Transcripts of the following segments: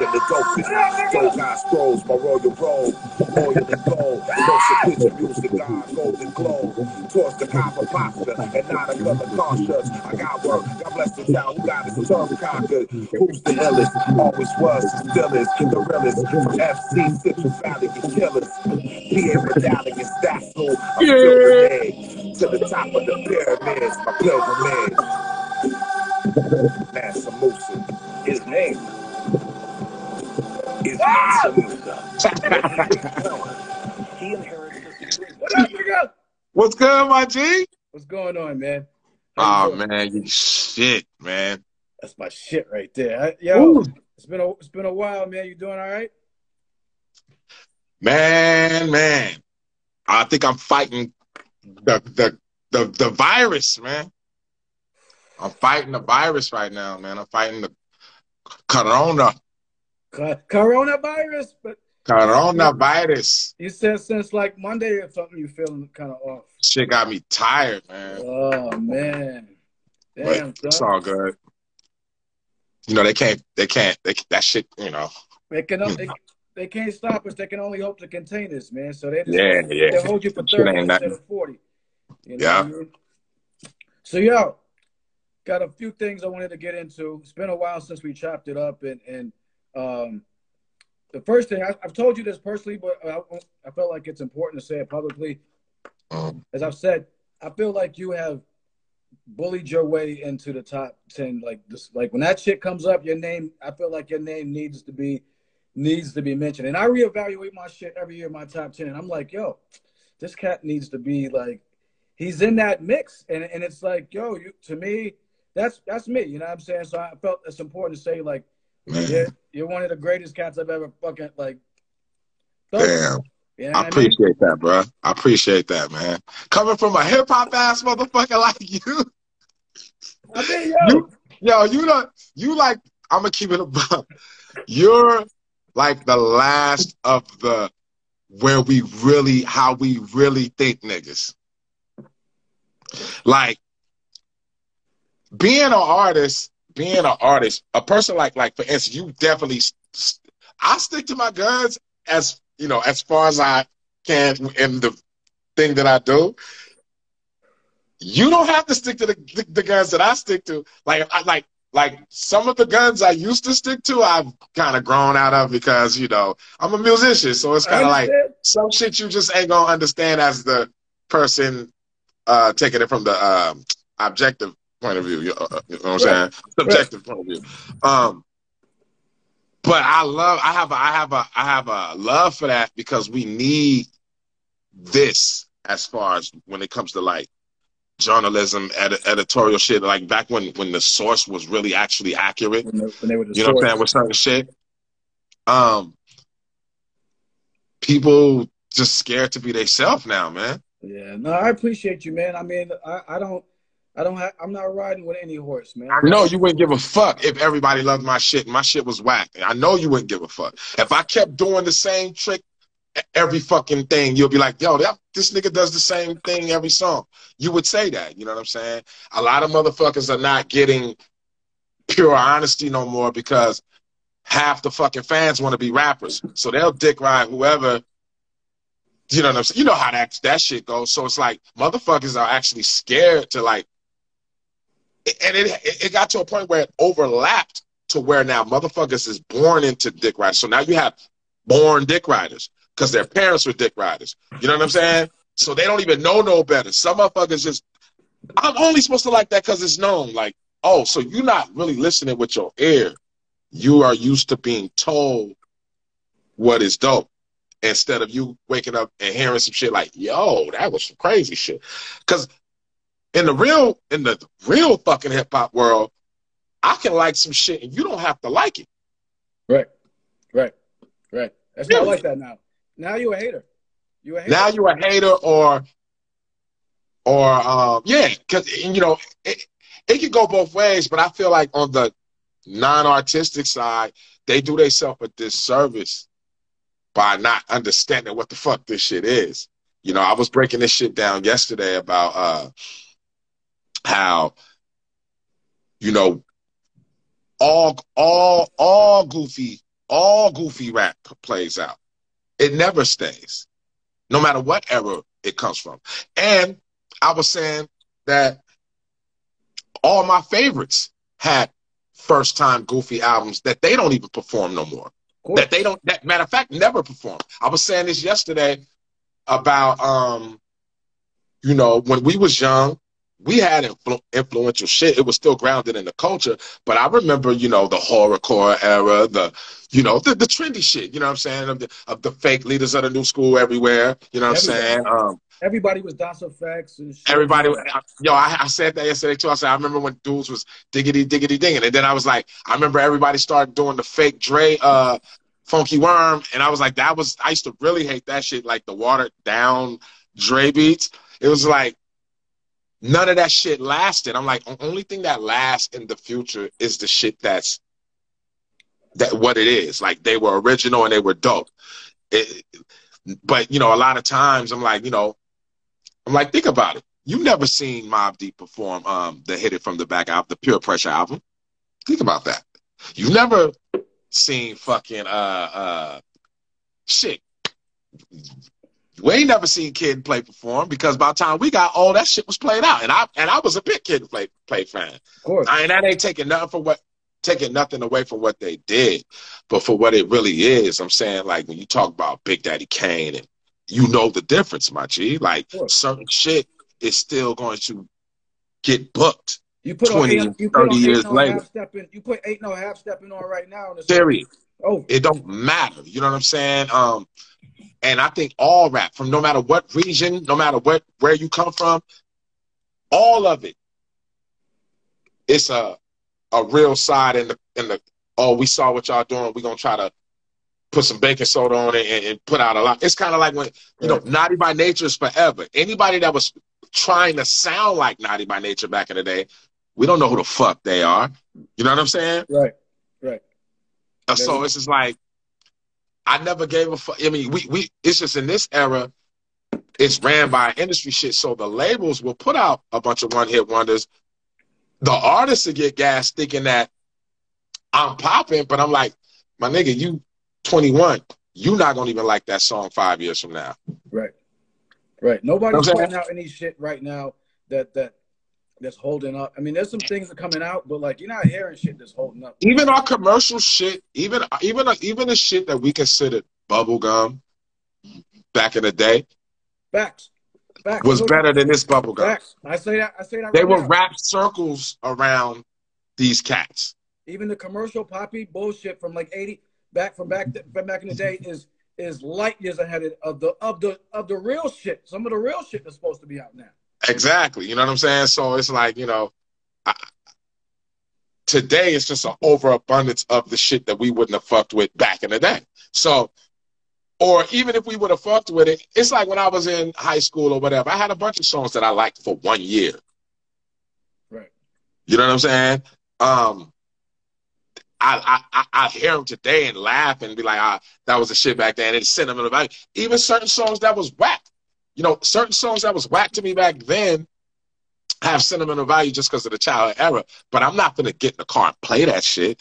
and the dopest. Dope guy scrolls, my royal robe, oil and gold. Motion picture music, God, golden glow. Towards the copper pasta and not another conscious. I got work, God bless the town who got his tongue conquered. Who's the illest? Always was, still is, the realest. From FC, Central Valley, the killers. PA medallion, that's who I'm still reneged. To the top of the pyramids, my pilgrimage. Mansa Musa, his name is Mansa Musa. he inherited What up, nigga? What's good, my G? What's going on, man? How Oh man, you shit, man. That's my shit right there. I- Yo, it's been a it's been a while, man. You doing all right? Man, man. I think I'm fighting the the the, the virus, man. I'm fighting the virus right now, man. I'm fighting the corona. Co- Coronavirus, but Coronavirus. you said since like Monday or something, you feeling kind of off. Shit got me tired, man. Oh man, But damn, it's all good. You know, they can't they can't they, that shit, you know. They can hmm. they, they can't stop us. They can only hope to contain us, man. So they just Yeah, yeah. they hold you for thirty instead of forty. You know Yeah. I mean? So yo, got a few things I wanted to get into. It's been a while since we chopped it up, and and um, the first thing I, I've told you this personally, but I, I felt like it's important to say it publicly. As I've said, I feel like you have bullied your way into the top ten. Like this, like when that shit comes up, your name. I feel like your name needs to be needs to be mentioned. And I reevaluate my shit every year, my top ten. I'm like, yo, this cat needs to be like, he's in that mix. And and it's like, yo, you to me, that's that's me. You know what I'm saying? So I felt it's important to say like, yeah, you're one of the greatest cats I've ever fucking like. Damn. You know I I mean? appreciate that, bro. I appreciate that, man. Coming from a hip hop ass motherfucker like you, I mean, yo, you, yo, you know, you like. I'm gonna keep it a buck. You're like the last of the where we really, how we really think niggas. Like being an artist, being an artist, a person like, like for instance, you definitely. I stick to my guns as you know, as far as I can in the thing that I do. You don't have to stick to the, the, the guns that I stick to. Like I like like some of the guns I used to stick to, I've kind of grown out of because you know I'm a musician, so it's kind of like some shit you just ain't gonna understand as the person uh, taking it from the um, objective point of view. You, uh, you know what I'm saying? Subjective point of view. Um, but I love. I have. A, I have a. I have a love for that because we need this as far as when it comes to like journalism, edi- editorial shit. Like back when when the source was really actually accurate. when they, when they were the You know what I'm saying? With certain shit. Um, people just scared to be themselves now, man. Yeah, no, I appreciate you, man. I mean, I, I don't, I don't have, I'm not riding with any horse, man. I know you wouldn't give a fuck if everybody loved my shit my shit was whack. I know you wouldn't give a fuck. If I kept doing the same trick every fucking thing, you'll be like, yo, that, this nigga does the same thing every song. You would say that, you know what I'm saying? A lot of motherfuckers are not getting pure honesty no more because half the fucking fans want to be rappers. So they'll dick ride whoever you know what I'm saying? You know how that that shit goes. So it's like motherfuckers are actually scared to like and it it got to a point where it overlapped to where now motherfuckers is born into dick riders. So now you have born dick riders because their parents were dick riders. You know what I'm saying? So they don't even know no better. Some motherfuckers just I'm only supposed to like that because it's known. Like, oh, so you're not really listening with your ear. You are used to being told what is dope instead of you waking up and hearing some shit like, yo, that was some crazy shit. Because in the real, in the real fucking hip hop world, I can like some shit and you don't have to like it. Right, right, right. That's not like that now. Now you a hater. You a hater. Now you're a hater or, or um, yeah, because you know it, it can go both ways. But I feel like on the non-artistic side, they do themselves a disservice by not understanding what the fuck this shit is. You know, I was breaking this shit down yesterday about uh how you know all all all goofy all goofy rap plays out. It never stays, no matter what era it comes from. And I was saying that all my favorites had first time goofy albums that they don't even perform no more. That they don't that matter of fact never perform. I was saying this yesterday about um you know when we was young we had influ- influential shit. It was still grounded in the culture, but I remember, you know, the horrorcore era, the, you know, the, the trendy shit. You know what I'm saying? Of the of the fake leaders of the new school everywhere. You know what everybody, I'm saying? Um, everybody was and shit. Everybody, yo, I, I, said that yesterday too. I said I remember when dudes was diggity diggity dinging, and then I was like, I remember everybody started doing the fake Dre, uh, Funky Worm, and I was like, that was I used to really hate that shit, like the watered down Dre beats. It was like none of that shit lasted. I'm like, only thing that lasts in the future is the shit that's that what it is. Like they were original and they were dope. It, but you know, a lot of times I'm like, you know, I'm like, think about it. You've never seen Mobb Deep perform um the Hit It From the Back album, the Peer Pressure album. Think about that. You've never seen fucking uh uh shit we ain't never seen Kid play perform because by the time we got all that shit was played out, and I and I was a big Kid play play fan. Of course, I, and that ain't taking nothing from what taking nothing away from what they did, but for what it really is, I'm saying like when you talk about Big Daddy Kane and you know the difference, my G. Like certain shit is still going to get booked. You put 20, eight, you 30 years later. Stepping, you put Ain't No Half Stepping on right now. Period. Oh, it don't matter. You know what I'm saying? Um, and I think all rap, from no matter what region, no matter what where you come from, all of it, it's a a real side in the in the oh we saw what y'all doing, we're gonna try to put some baking soda on it and, and put out a lot. It's kind of like when you know, Naughty by Nature is forever. Anybody that was trying to sound like Naughty by Nature back in the day, we don't know who the fuck they are. You know what I'm saying? Right. Right. Uh, so it's just like I never gave a fuck. I mean, we we it's just in this era, it's ran by industry shit. So the labels will put out a bunch of one hit wonders. The artists will get gas thinking that I'm popping, but I'm like, my nigga, you 21. You not gonna even like that song five years from now. Right. Right. Nobody's putting out any shit right now that that that's holding up. I mean, there's some things that are coming out, but like you're not hearing shit that's holding up. Even our commercial shit, even even even the shit that we considered bubblegum back in the day, facts, facts was better than this bubblegum. Facts. I say that. I say that. They right were wrapped circles around these cats. Even the commercial poppy bullshit from like eighty back from back from back in the day is is light years ahead of the of the of the real shit. Some of the real shit that's supposed to be out now. Exactly. You know what I'm saying? So it's like, you know, I, today it's just an overabundance of the shit that we wouldn't have fucked with back in the day. So, or even if we would have fucked with it, it's like when I was in high school or whatever, I had a bunch of songs that I liked for one year. Right. You know what I'm saying? Um, I, I, I hear them today and laugh and be like, ah, that was the shit back then. It's sentimental value. Even certain songs that was whack you know, certain songs that was whack to me back then have sentimental value just because of the childhood era. But I'm not gonna get in the car and play that shit.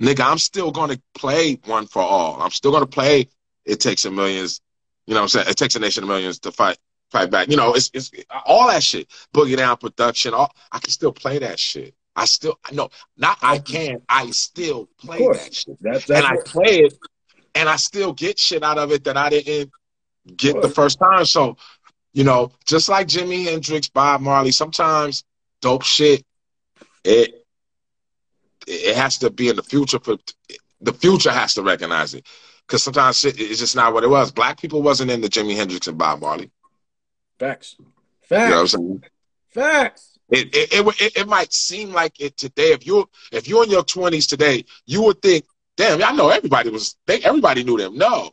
Nigga, I'm still gonna play one for all. I'm still gonna play It Takes a Millions, you know what I'm saying? It takes a nation of millions to fight fight back. You know, it's it's all that shit. Boogie down production, all I can still play that shit. I still no, not I can, I still play that shit. That's, that's and I play it and I still get shit out of it that I didn't get the first time. So, you know, just like Jimi Hendrix, Bob Marley, sometimes dope shit, it it has to be in the future for the future has to recognize it. Cause sometimes shit is just not what it was. Black people wasn't into Jimi Hendrix and Bob Marley. Facts. Facts. You know what I'm saying? Facts. It it, it it, it might seem like it today. If you if you're in your twenties today, you would think, damn, I know everybody was they everybody knew them. No.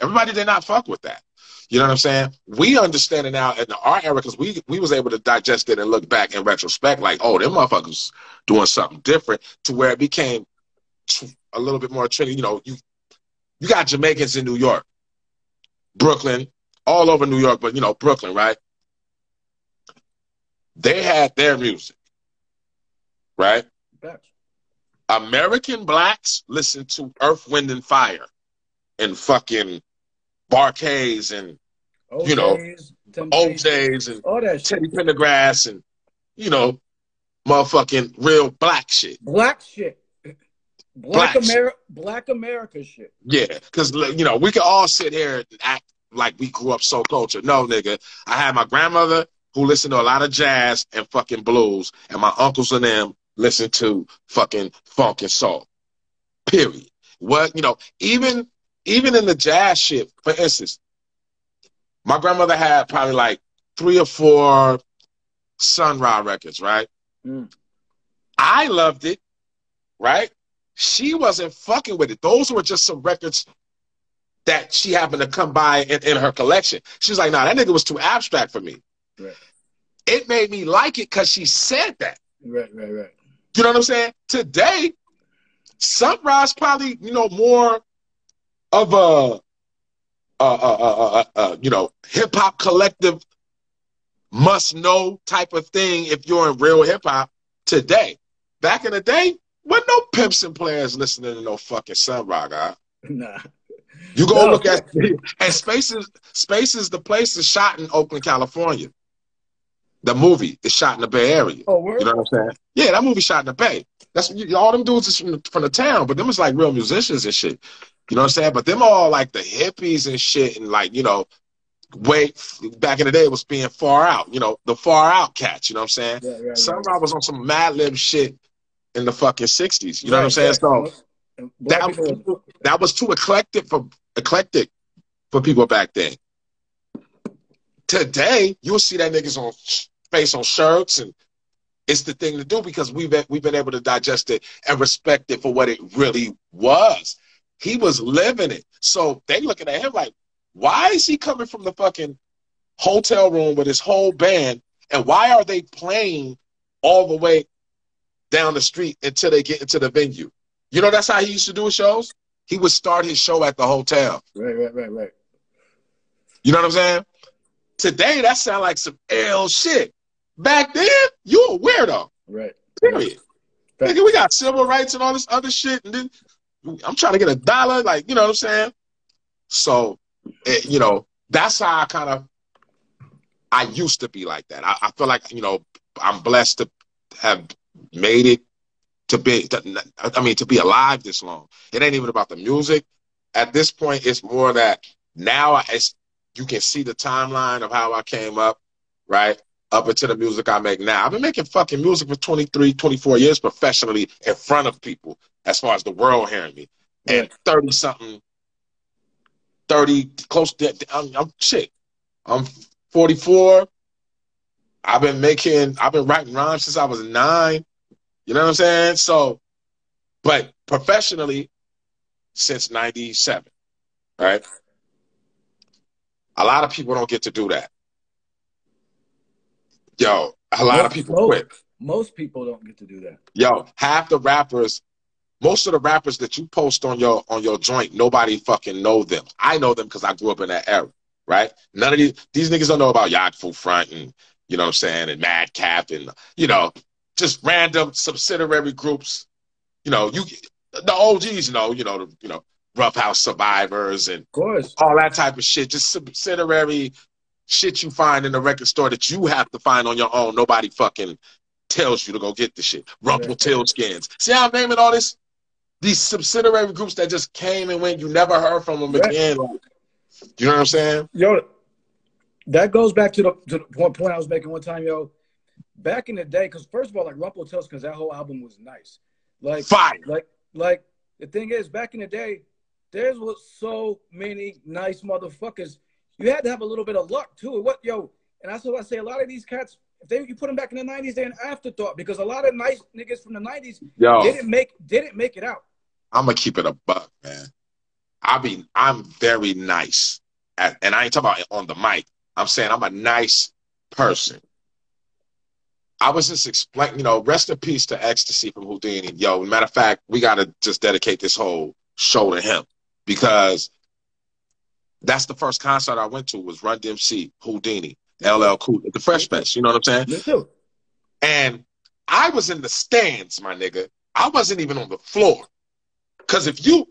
Everybody did not fuck with that. You know what I'm saying? We understand it now in our era because we we was able to digest it and look back in retrospect, like, oh, them motherfuckers doing something different to where it became a little bit more trendy. You know, you you got Jamaicans in New York, Brooklyn, all over New York, but you know, Brooklyn, right? They had their music, right? American blacks listen to Earth, Wind, and Fire and fucking Bar-Kays and You know, O'Jays, O'Jays and all that shit. Teddy Pendergrass and, you know, motherfucking real black shit. Black shit. Black, Black America, Black America shit. Yeah, because you know we can all sit here and act like we grew up so cultured. No, nigga, I had my grandmother who listened to a lot of jazz and fucking blues, and my uncles and them listened to fucking funk and soul. Period. What you know, even even in the jazz shit, for instance, my grandmother had probably like three or four Sun Ra records, right? Mm. I loved it, right? She wasn't fucking with it. Those were just some records that she happened to come by in, in her collection. She was like, nah, that nigga was too abstract for me. Right. It made me like it because she said that. Right, right, right. You know what I'm saying? Today, Sun Sunrise probably, you know, more of a, uh, uh, uh, uh, uh, you know, hip hop collective must know type of thing if you're in real hip hop today. Back in the day, wasn't no pimps and players listening to no fucking Sun Ra guy. Nah. You go No. look at and Spaces Space Is the Place is shot in Oakland, California. The movie is shot in the Bay Area. Oh, word? You know what I'm saying? Yeah, that movie shot in the Bay. That's all them dudes is from the, from the town, but them is like real musicians and shit. You know what I'm saying? But them all like the hippies and shit, and like you know, way back in the day it was being far out. You know, the far out cats. You know what I'm saying? Right, right, Sun right. Was on some Madlib shit in the fucking '60s. You know what I'm saying? Right, So right. That people- that was too eclectic for eclectic for people back then. Today, you'll see that niggas on face on shirts, and it's the thing to do because we've we've been able to digest it and respect it for what it really was. He was living it, so they looking at him like, why is he coming from the fucking hotel room with his whole band, and why are they playing all the way down the street until they get into the venue? You know, that's how he used to do his shows. He would start his show at the hotel. Right, right, right, right. You know what I'm saying? Today, that sound like some L shit. Back then, you a weirdo. Right. Period. Fact. Nigga, we got civil rights and all this other shit, and then I'm trying to get a dollar. Like, you know what I'm saying? So, it, you know, that's how I kind of. I used to be like that. I, I feel like you know I'm blessed to have made it to be. To, I mean, to be alive this long. It ain't even about the music. At this point, it's more that now it's you can see the timeline of how I came up, right? Up into the music I make now. I've been making fucking music for 23, 24 years professionally in front of people, as far as the world hearing me. And 30 something, 30, close to, I'm, I'm shit. I'm 44. I've been making, I've been writing rhymes since I was nine. You know what I'm saying? So, but professionally, since 97, right? A lot of people don't get to do that. Yo, a lot of people most, quit. Most people don't get to do that. Yo, half the rappers, most of the rappers that you post on your on your joint, nobody fucking know them. I know them because I grew up in that era, right? None of these these niggas don't know about Yachful Front and you know what I'm saying, and Madcap and you know, just random subsidiary groups. You know, you the OGs know, you know, the, you know, Rough House Survivors and Of course. all that type of shit. Just subsidiary shit you find in the record store that you have to find on your own. Nobody fucking tells you to go get the shit. Rumpletilskinz. See how I'm naming all this? These subsidiary groups that just came and went. You never heard from them again. Like, you know what I'm saying? Yo, that goes back to the, to the one point, point I was making one time, yo. Back in the day, because first of all, like Rumple tells, because that whole album was nice. Like, Fire. like, like the thing is, back in the day, there was so many nice motherfuckers. You had to have a little bit of luck too. What, yo? And that's what I say. A lot of these cats, if they you put them back in the '90s, they're an afterthought because a lot of nice niggas from the '90s Yo, didn't make didn't make it out. I'm gonna keep it a buck, man. I mean, I'm very nice, at, and I ain't talking about on the mic. I'm saying I'm a nice person. I was just explaining, you know, rest in peace to Ecstasy from Whodini. Yo, matter of fact, we gotta just dedicate this whole show to him because that's the first concert I went to was Run DMC, Whodini, LL Cool, the Fresh Fest. You know what I'm saying? Me too. And I was in the stands, my nigga. I wasn't even on the floor. Cause if you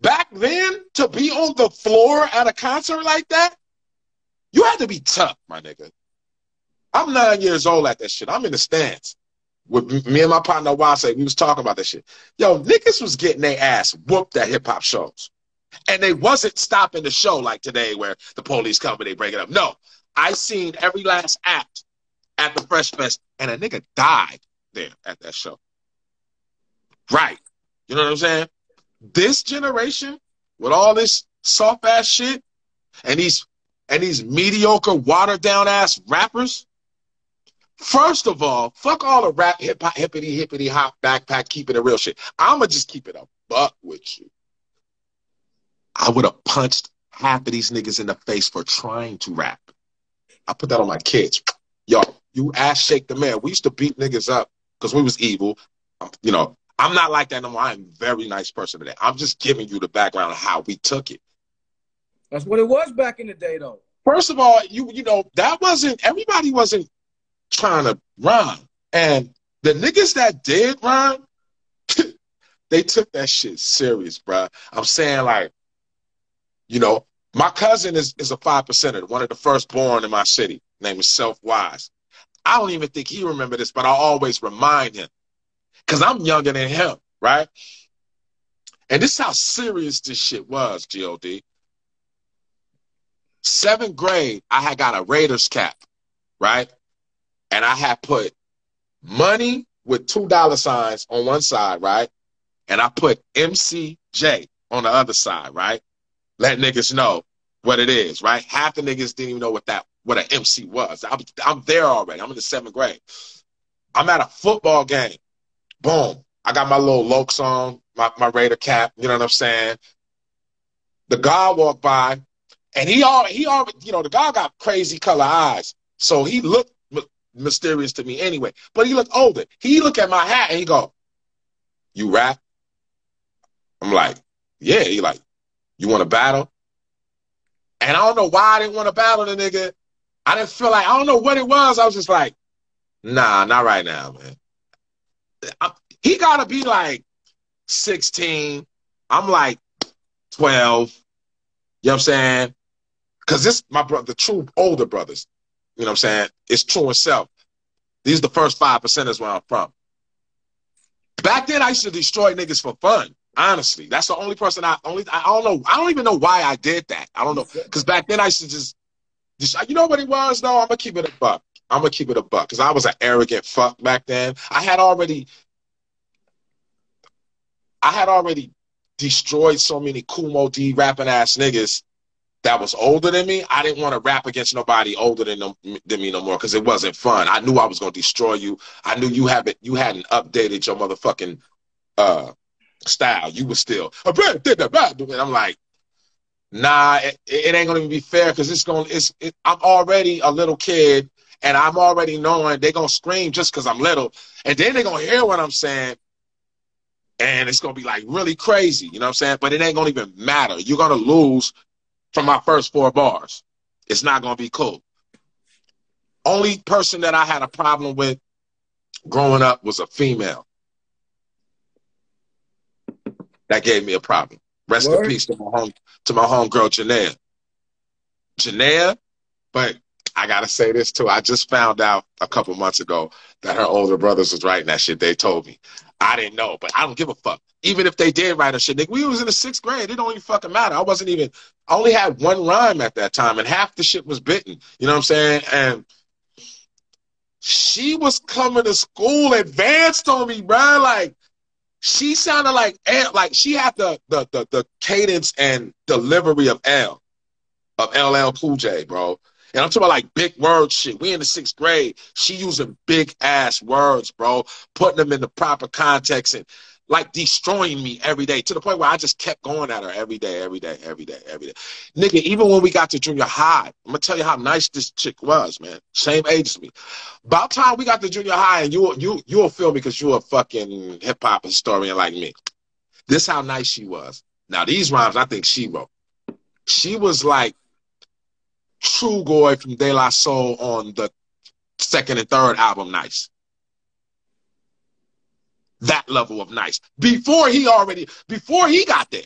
back then to be on the floor at a concert like that, you had to be tough, my nigga. I'm nine years old at that shit. I'm in the stands with me and my partner Wase. We was talking about that shit. Yo, niggas was getting their ass whooped at hip hop shows, and they wasn't stopping the show like today, where the police come and they break it up. No, I seen every last act at the Fresh Fest, and a nigga died there at that show. Right. You know what I'm saying? This generation, with all this soft ass shit, and these and these mediocre, watered down ass rappers. First of all, fuck all the rap hip hop hippity hippity hop backpack keeping it real shit. I'ma just keep it a buck with you. I would have punched half of these niggas in the face for trying to rap. I put that on my kids. Yo, you ass shake the man. We used to beat niggas up because we was evil. You know, I'm not like that no more. I'm a very nice person today. I'm just giving you the background of how we took it. That's what it was back in the day, though. First of all, you you know that wasn't everybody wasn't trying to rhyme, and the niggas that did rhyme, they took that shit serious, bro. I'm saying like, you know, my cousin is is a five percenter, one of the first born in my city. Name is Self Wise. I don't even think he remember this, but I always remind him because I'm younger than him, right? And this is how serious this shit was, God. Seventh grade, I had got a Raiders cap, right? And I had put money with two dollar signs on one side, right? And I put MCJ on the other side, right? Let niggas know what it is, right? Half the niggas didn't even know what that what an MC was. I'm, I'm there already. I'm in the seventh grade. I'm at a football game. Boom. I got my little Lokes on, my, my Raider cap, you know what I'm saying? The guy walked by and he all he all you know, the guy got crazy color eyes. So he looked mysterious to me anyway. But he looked older. He looked at my hat and he go, You rap? I'm like, Yeah. He like, You want to battle? And I don't know why I didn't want to battle the nigga. I didn't feel like I don't know what it was. I was just like, nah, not right now, man. He gotta be like 16. I'm like 12. You know what I'm saying? Cause this my brother, the true older brothers. You know what I'm saying? It's true itself. These are the first five percenters where I'm from. Back then, I used to destroy niggas for fun. Honestly, that's the only person I only I don't know. I don't even know why I did that. I don't know because back then I used to just you know what it was though? I'm gonna keep it a buck. I'm gonna keep it a buck because I was an arrogant fuck back then. I had already, I had already destroyed so many Kool Moe Dee rapping ass niggas that was older than me. I didn't want to rap against nobody older than than me no more because it wasn't fun. I knew I was gonna destroy you. I knew you haven't you hadn't updated your motherfucking uh style. You were still and I'm like, nah, it, it ain't gonna even be fair because it's gonna it's it, I'm already a little kid and I'm already knowing they're gonna scream just because I'm little, and then they're gonna hear what I'm saying, and it's gonna be like really crazy, you know what I'm saying? But it ain't gonna even matter. You're gonna lose from my first four bars. It's not gonna be cool. Only person that I had a problem with growing up was a female. That gave me a problem. Rest Word. in peace to my home to my homegirl Janaea. Janaea, but I gotta say this too. I just found out a couple months ago that her older brothers was writing that shit. They told me. I didn't know, but I don't give a fuck. Even if they did write a shit, nigga, we was in the sixth grade. It don't even fucking matter. I wasn't even. I only had one rhyme at that time, and half the shit was bitten. You know what I'm saying? And she was coming to school advanced on me, bro. Like she sounded like like she had the the the, the cadence and delivery of L of LL Cool J, bro. And I'm talking about like big word shit. We in the sixth grade. She using big ass words, bro, putting them in the proper context and like destroying me every day to the point where I just kept going at her every day, every day, every day, every day. Nigga, even when we got to junior high, I'm gonna tell you how nice this chick was, man. Same age as me. About time we got to junior high, and you you you'll feel me because you're a fucking hip hop historian like me. This how nice she was. Now these rhymes, I think she wrote. She was like Trugoy from De La Soul on the second and third album, nice. that level of nice before he already before he got there.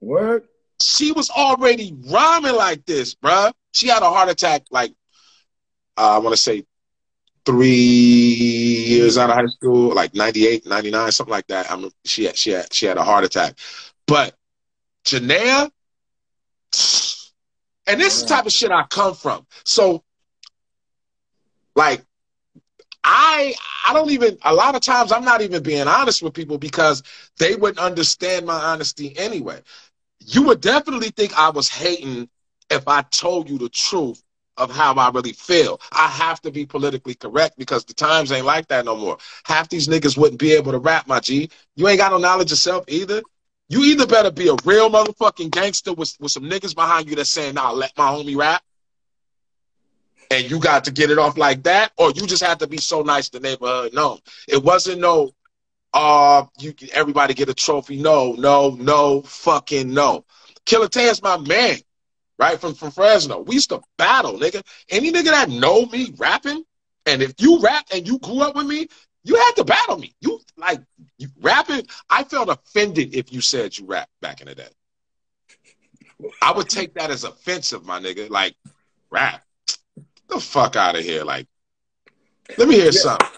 What? She was already rhyming like this, bruh. She had a heart attack like uh, I want to say three years out of high school, like 98, 99, something like that. I mean, she had, she had, she had a heart attack. But Janaea, and this is the type of shit I come from. So, like, I I don't even a lot of times I'm not even being honest with people because they wouldn't understand my honesty anyway. You would definitely think I was hating if I told you the truth of how I really feel. I have to be politically correct because the times ain't like that no more. Half these niggas wouldn't be able to rap, my G. You ain't got no knowledge yourself either. You either better be a real motherfucking gangster with, with some niggas behind you that's saying, nah, let my homie rap. And you got to get it off like that, or you just have to be so nice to the neighborhood. No. It wasn't no uh you everybody get a trophy. No, no, no, fucking no. Killa Tay is my man, right? From from Fresno. We used to battle, nigga. Any nigga that know me rapping, and if you rap and you grew up with me, you had to battle me. You like you rapping. I felt offended if you said you rap back in the day. I would take that as offensive, my nigga. Like, rap. Get the fuck out of here. Like, let me hear yeah. something.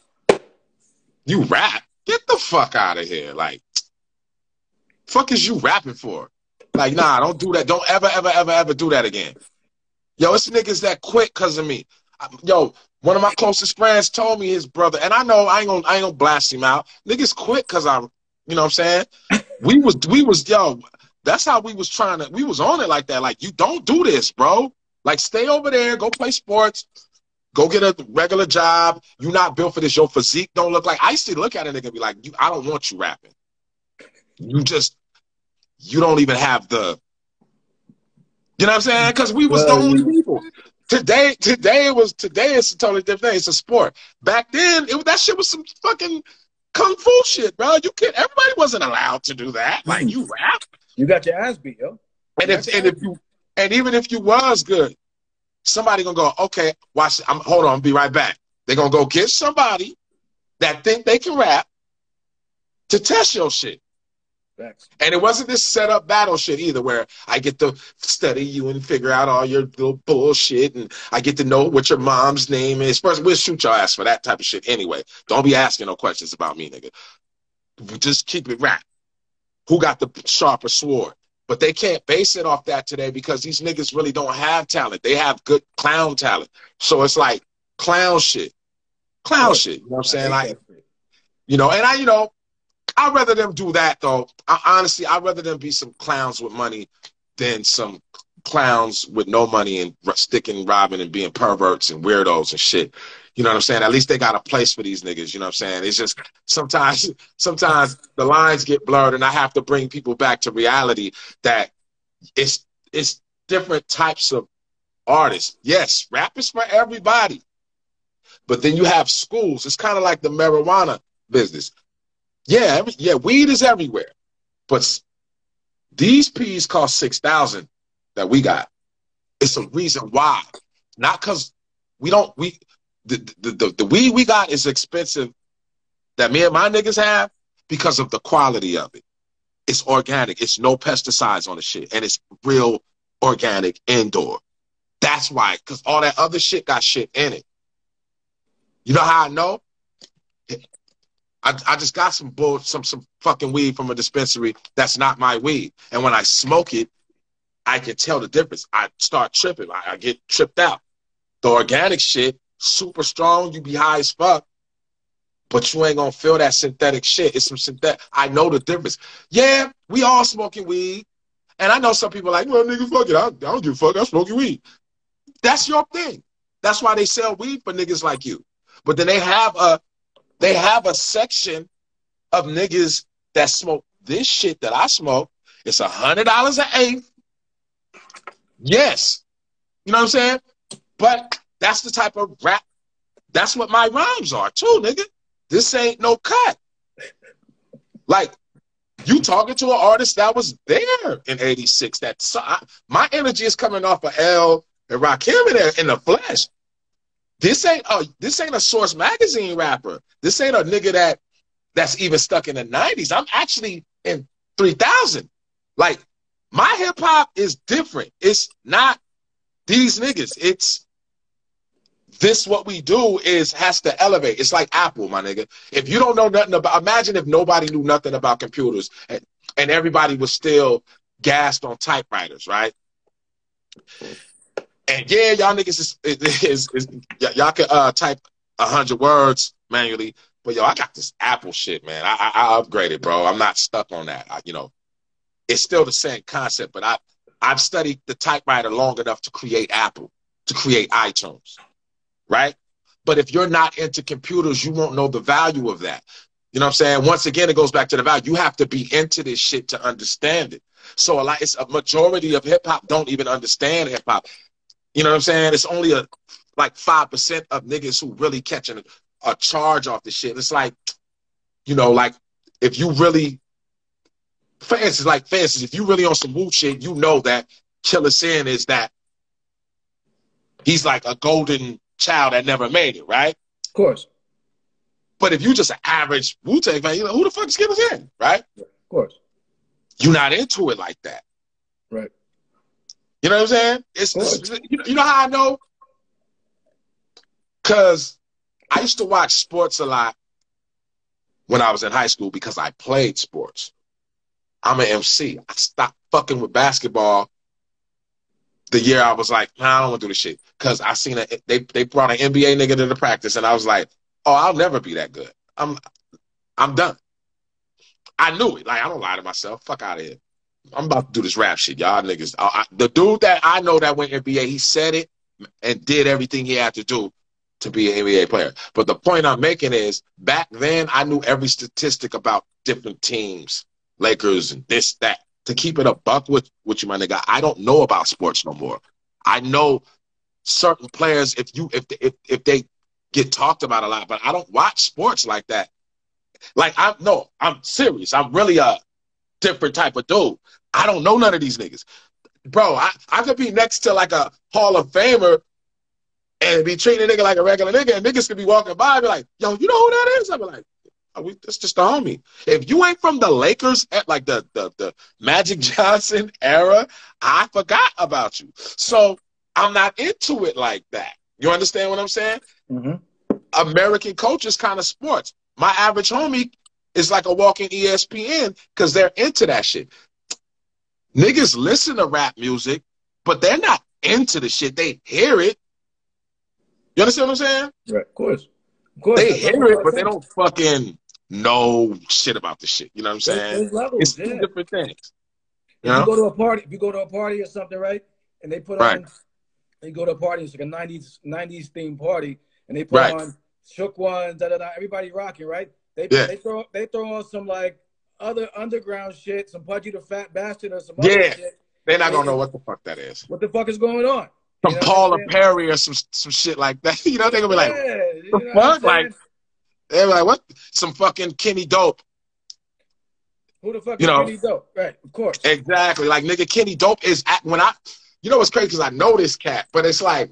You rap? Get the fuck out of here. Like, fuck is you rapping for? Like, nah, don't do that. Don't ever, ever, ever, ever do that again. Yo, it's niggas that quit because of me. Yo, one of my closest friends told me his brother, and I know I ain't gonna I ain't gonna blast him out. Niggas quit cause I, you know what I'm saying? We was we was yo, that's how we was trying to we was on it like that. Like you don't do this, bro. Like stay over there, go play sports, go get a regular job. You not built for this. Your physique don't look like I used to look at a nigga and be like, you I don't want you rapping. You just you don't even have the you know what I'm saying? Because we was the only people. Today, today it was today it's a totally different thing. It's a sport. Back then, it that shit was some fucking kung fu shit, bro. You can't. everybody wasn't allowed to do that. Like mm. you rap. You got your ass beat, yo. And if and if you and even if you was good, somebody gonna go, okay, watch. I'm hold on, be right back. They're gonna go get somebody that think they can rap to test your shit. And it wasn't this set up battle shit either, where I get to study you and figure out all your little bullshit, and I get to know what your mom's name is. First, we'll shoot your ass for that type of shit anyway. Don't be asking no questions about me, nigga. Just keep it rap. Who got the sharper sword? But they can't base it off that today because these niggas really don't have talent. They have good clown talent. So it's like clown shit. Clown shit. You know what I'm saying? Like, you know, and I, you know, I'd rather them do that though. I, honestly, I'd rather them be some clowns with money than some clowns with no money and sticking, robbing, and being perverts and weirdos and shit. You know what I'm saying? At least they got a place for these niggas. You know what I'm saying? It's just sometimes, sometimes the lines get blurred, and I have to bring people back to reality that it's it's different types of artists. Yes, rap is for everybody, but then you have schools. It's kind of like the marijuana business. Yeah, every, yeah, weed is everywhere, but these peas cost six thousand that we got. It's a reason why, not because we don't we the, the the the weed we got is expensive that me and my niggas have because of the quality of it. It's organic. It's no pesticides on the shit, and it's real organic indoor. That's why, because all that other shit got shit in it. You know how I know? I, I just got some bull, some some fucking weed from a dispensary that's not my weed, and when I smoke it, I can tell the difference. I start tripping. I, I get tripped out. The organic shit, super strong. You be high as fuck, but you ain't gonna feel that synthetic shit. It's some synthetic. I know the difference. Yeah, we all smoking weed, and I know some people like, well, nigga, fuck it. I, I don't give a fuck. I'm smoking weed. That's your thing. That's why they sell weed for niggas like you. But then they have a they have a section of niggas that smoke this shit that I smoke. It's a hundred dollars an eighth. Yes. You know what I'm saying? But that's the type of rap. That's what my rhymes are too, nigga. This ain't no cut. Like you talking to an artist that was there in '86. That so I, my energy is coming off of L and Rakim in, in the flesh. This ain't a this ain't a Source magazine rapper. This ain't a nigga that that's even stuck in the 90s. I'm actually in 3000. Like my hip hop is different. It's not these niggas. It's this what we do is has to elevate. It's like Apple, my nigga. If you don't know nothing about imagine if nobody knew nothing about computers and, and everybody was still gassed on typewriters, right? And yeah, y'all niggas is, is, is, is y'all can uh, type a hundred words manually, but yo, I got this Apple shit, man. I, I, I upgraded, bro. I'm not stuck on that. I, you know, it's still the same concept, but I I've studied the typewriter long enough to create Apple, to create iTunes, right? But if you're not into computers, you won't know the value of that. You know what I'm saying? Once again, it goes back to the value. You have to be into this shit to understand it. So a lot, it's a majority of hip hop don't even understand hip hop. You know what I'm saying? It's only a like five percent of niggas who really catching a, a charge off the shit. It's like, you know, like if you really, for instance, like for instance, if you really on some Wu shit, you know that Killa Sin is that he's like a golden child that never made it, right? Of course. But if you just an average Wu Tang fan, you're like, who the fuck is Killa Sin, right? Of course. You're not into it like that. You know what I'm saying? It's, it's you, know, how I know? Cause I used to watch sports a lot when I was in high school because I played sports. I'm an MC. I stopped fucking with basketball the year I was like, nah, I don't want to do this shit. Cause I seen it. They they brought an NBA nigga to the practice, and I was like, oh, I'll never be that good. I'm I'm done. I knew it. Like I don't lie to myself. Fuck out of here. I'm about to do this rap shit, y'all niggas. I, I, the dude that I know that went NBA, he said it and did everything he had to do to be an NBA player. But the point I'm making is, back then I knew every statistic about different teams, Lakers and this that. To keep it a buck with with you, my nigga, I don't know about sports no more. I know certain players if you if if if they get talked about a lot, but I don't watch sports like that. Like I'm no, I'm serious. I'm really a different type of dude. I don't know none of these niggas. Bro, I, I could be next to like a Hall of Famer and be treating a nigga like a regular nigga, and niggas could be walking by and be like, yo, you know who that is? I'd be like, oh, we, that's just a homie. If you ain't from the Lakers at like the, the, the Magic Johnson era, I forgot about you. So I'm not into it like that. You understand what I'm saying? Mm-hmm. American culture is kind of sports. My average homie is like a walking ESPN because they're into that shit. Niggas listen to rap music, but they're not into the shit. They hear it. You understand what I'm saying? Right, of course. Of course. They hear it, but they don't fucking know shit about the shit. You know what I'm saying? There's levels, it's yeah. two different things. If You you go to a party, if you go to a party or something, right? And they put Right. on, they go to a party, it's like a '90s '90s themed party, and they put Right. on shook ones, da da da. Everybody rocking, right? They Yeah. they throw they throw on some like other underground shit, some Pudgy the Fat Bastard or some other Yeah. shit. They're not gonna know what the fuck that is. What the fuck is going on? Some You know Paula Perry or some some shit like that. You know, they're gonna be like, yeah, you the know fuck? Like- they're like, what? Some fucking Kenny Dope. who the fuck you is know- Kenny Dope? Right, of course. Exactly. Like nigga, Kenny Dope is at, when I, you know what's crazy because I know this cat, but it's like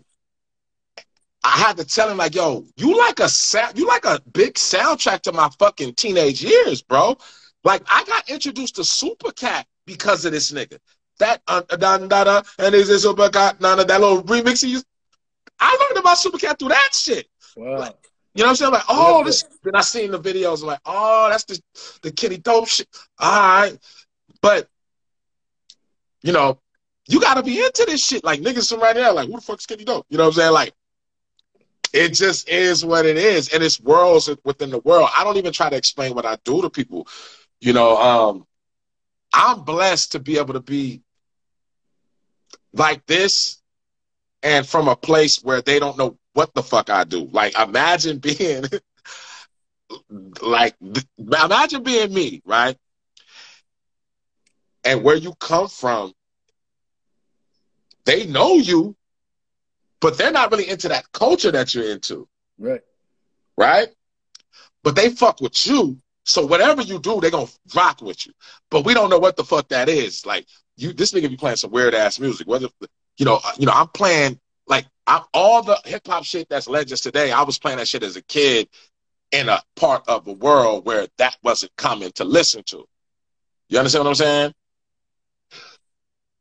I had to tell him like, yo, you like a sound, you like a big soundtrack to my fucking teenage years, bro. Like I got introduced to Super Cat because of this nigga. That uh, da da da, and is this Super Cat? None of that little remix he used. I learned about Super Cat through that shit. Wow. You know what I'm saying? Like, oh, this. Then I seen the videos. I'm like, oh, that's the the Kenny Dope shit. All right, but you know, you got to be into this shit. Like niggas from right now, like, who the fuck's Kenny Dope? You know what I'm saying? Like, it just is what it is, and it's worlds within the world. I don't even try to explain what I do to people. You know, um, I'm blessed to be able to be like this, and from a place where they don't know what the fuck I do. Like, imagine being like, imagine being me, right? And where you come from, they know you, but they're not really into that culture that you're into, Right. right? But they fuck with you. So whatever you do, they gonna rock with you. But we don't know what the fuck that is. Like you, this nigga be playing some weird ass music. Whether you know, uh, you know, I'm playing like I'm all the hip hop shit that's legends today. I was playing that shit as a kid in a part of the world where that wasn't common to listen to. You understand what I'm saying?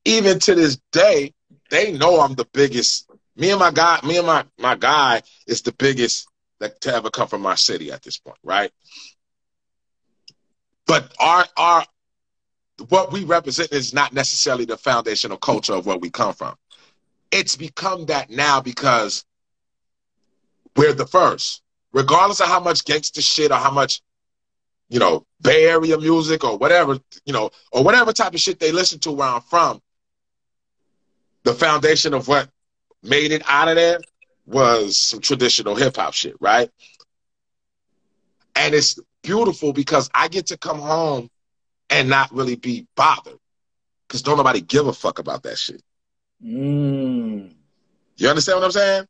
Even to this day, they know I'm the biggest. Me and my guy, me and my my guy is the biggest that to ever come from my city at this point, right? But our our what we represent is not necessarily the foundational culture of where we come from. It's become that now because we're the first. Regardless of how much gangster shit or how much, you know, Bay Area music or whatever, you know, or whatever type of shit they listen to where I'm from, the foundation of what made it out of there was some traditional hip hop shit, right? And it's beautiful because I get to come home and not really be bothered because don't nobody give a fuck about that shit. Mm. You understand what I'm saying?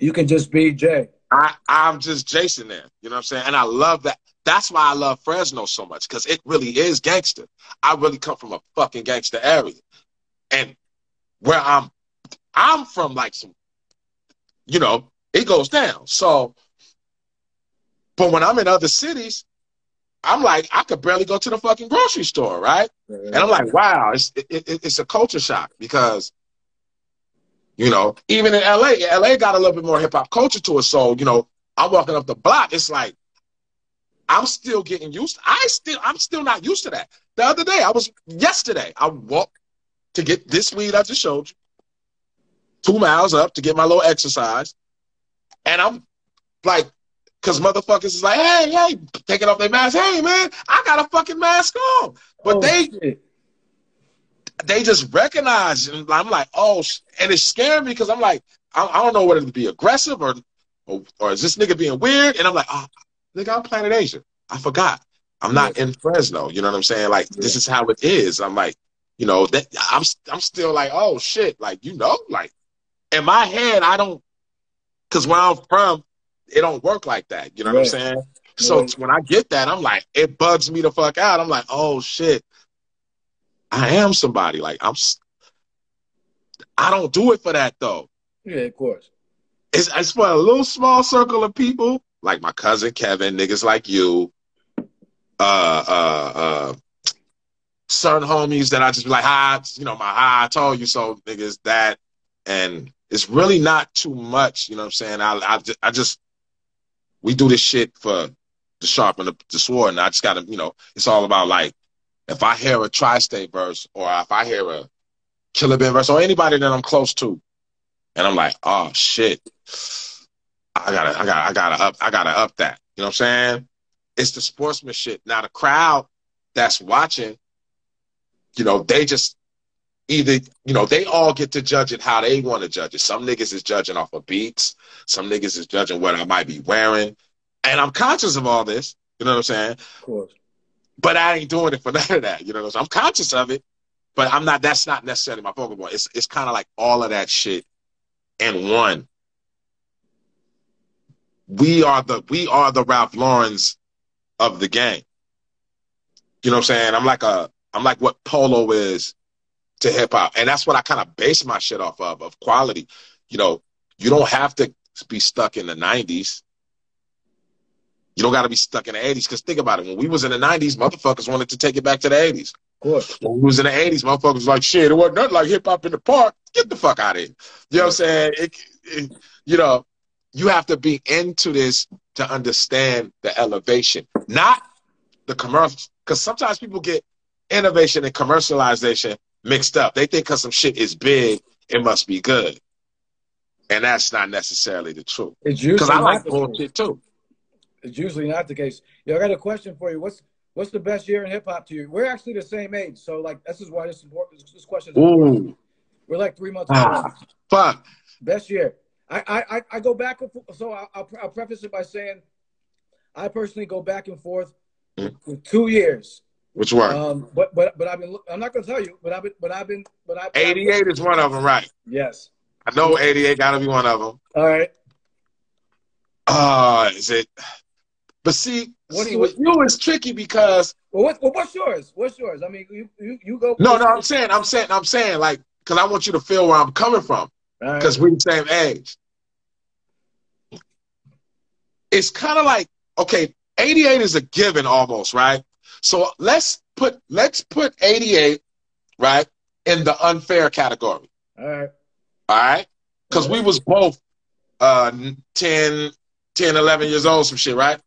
You can just be Jay. I, I'm just Jason there. You know what I'm saying? And I love that. That's why I love Fresno so much because it really is gangster. I really come from a fucking gangster area. And where I'm, I'm from like some, you know, it goes down. So, but when I'm in other cities, I'm like, I could barely go to the fucking grocery store, right? And I'm like, wow, it's it, it, it's a culture shock because, you know, even in LA, LA got a little bit more hip hop culture to it. So, you know, I'm walking up the block, it's like, I'm still getting used. To, I still, I'm still not used to that. The other day, I was yesterday, I walked to get this weed I just showed you, two miles up to get my little exercise, and I'm like Cause motherfuckers is like, hey, hey, taking off their mask. Hey, man, I got a fucking mask on. But Oh, they shit. they just recognize, and I'm like, oh, and it's scaring me because I'm like, I, I don't know whether to be aggressive or, or or is this nigga being weird? And I'm like, oh, nigga, I'm Planet Asia. I forgot. I'm not in Fresno. You know what I'm saying? Like, this is how it is. I'm like, you know, that I'm I'm still like, oh shit, like you know, like in my head, I don't, because where I'm from, it don't work like that. You know what I'm Right. saying? So Right. when I get that, I'm like, it bugs me the fuck out. I'm like, oh shit, I am somebody. Like I'm, I don't do it for that though. Yeah, of course. It's, it's for a little small circle of people, like my cousin Kevin, niggas like you, uh, uh, uh, certain homies that I just be like, hi, you know, my hi, I told you so, niggas, that, and it's really not too much, you know what I'm saying? I, I, I just, we do this shit for the sharpen the, the sword, and I just gotta, you know, it's all about like, if I hear a tri-state verse, or if I hear a Killer Ben verse, or anybody that I'm close to, and I'm like, oh shit, I gotta, I gotta, I gotta up, I gotta up that. You know what I'm saying? It's the sportsmanship. Now the crowd that's watching, you know, they just either, you know, they all get to judge it how they want to judge it. Some niggas is judging off of beats. Some niggas is judging what I might be wearing. And I'm conscious of all this. You know what I'm saying? Of course. But I ain't doing it for none of that. You know what I'm saying? I'm conscious of it, but I'm not, that's not necessarily my focal point. It's, it's kind of like all of that shit in one. We are the, we are the Ralph Laurens of the game. You know what I'm saying? I'm like a, I'm like what polo is to hip hop. And that's what I kind of base my shit off of, of quality. You know, you don't have to be stuck in the 90s. You don't got to be stuck in the 80s. Because think about it. When we was in the 90s, motherfuckers wanted to take it back to the 80s. Of course. When we was in the 80s, motherfuckers was like, shit, it wasn't nothing like hip hop in the park. Get the fuck out of here. You know what I'm saying? It, it, you know, you have to be into this to understand the elevation, not the commercial. Because sometimes people get innovation and commercialization mixed up. They think because some shit is big, it must be good. And that's not necessarily the truth. It's Because usually I not like bullshit too. It's usually not the case. Yo, I got a question for you. What's what's the best year in hip hop to you? We're actually the same age, so like this is why this important. This question is important. Ooh, We're like three months Ah. apart. fuck. Best year. I, I, I- I go back and forth. So I'll, I'll, I'll preface it by saying I personally go back and forth Mm. with two years. Which one? Um, but but but I've been. I'm not gonna tell you. But I've been. But I've been. But I. 88 is one of them, right? Yes. I know 88 got to be one of them. All right. Uh, is it? But see, What's see with you it's tricky because Well, what, well, what's yours? What's yours? I mean, you you, you go. no, no, I'm saying, I'm saying, I'm saying, like, because I want you to feel where I'm coming from right. because we're the same age. It's kind of like okay, 88 is a given almost, right? So let's put let's put 88, right, in the unfair category. All right. All right? Because we was both uh 10, 10, 11 years old, some shit, right?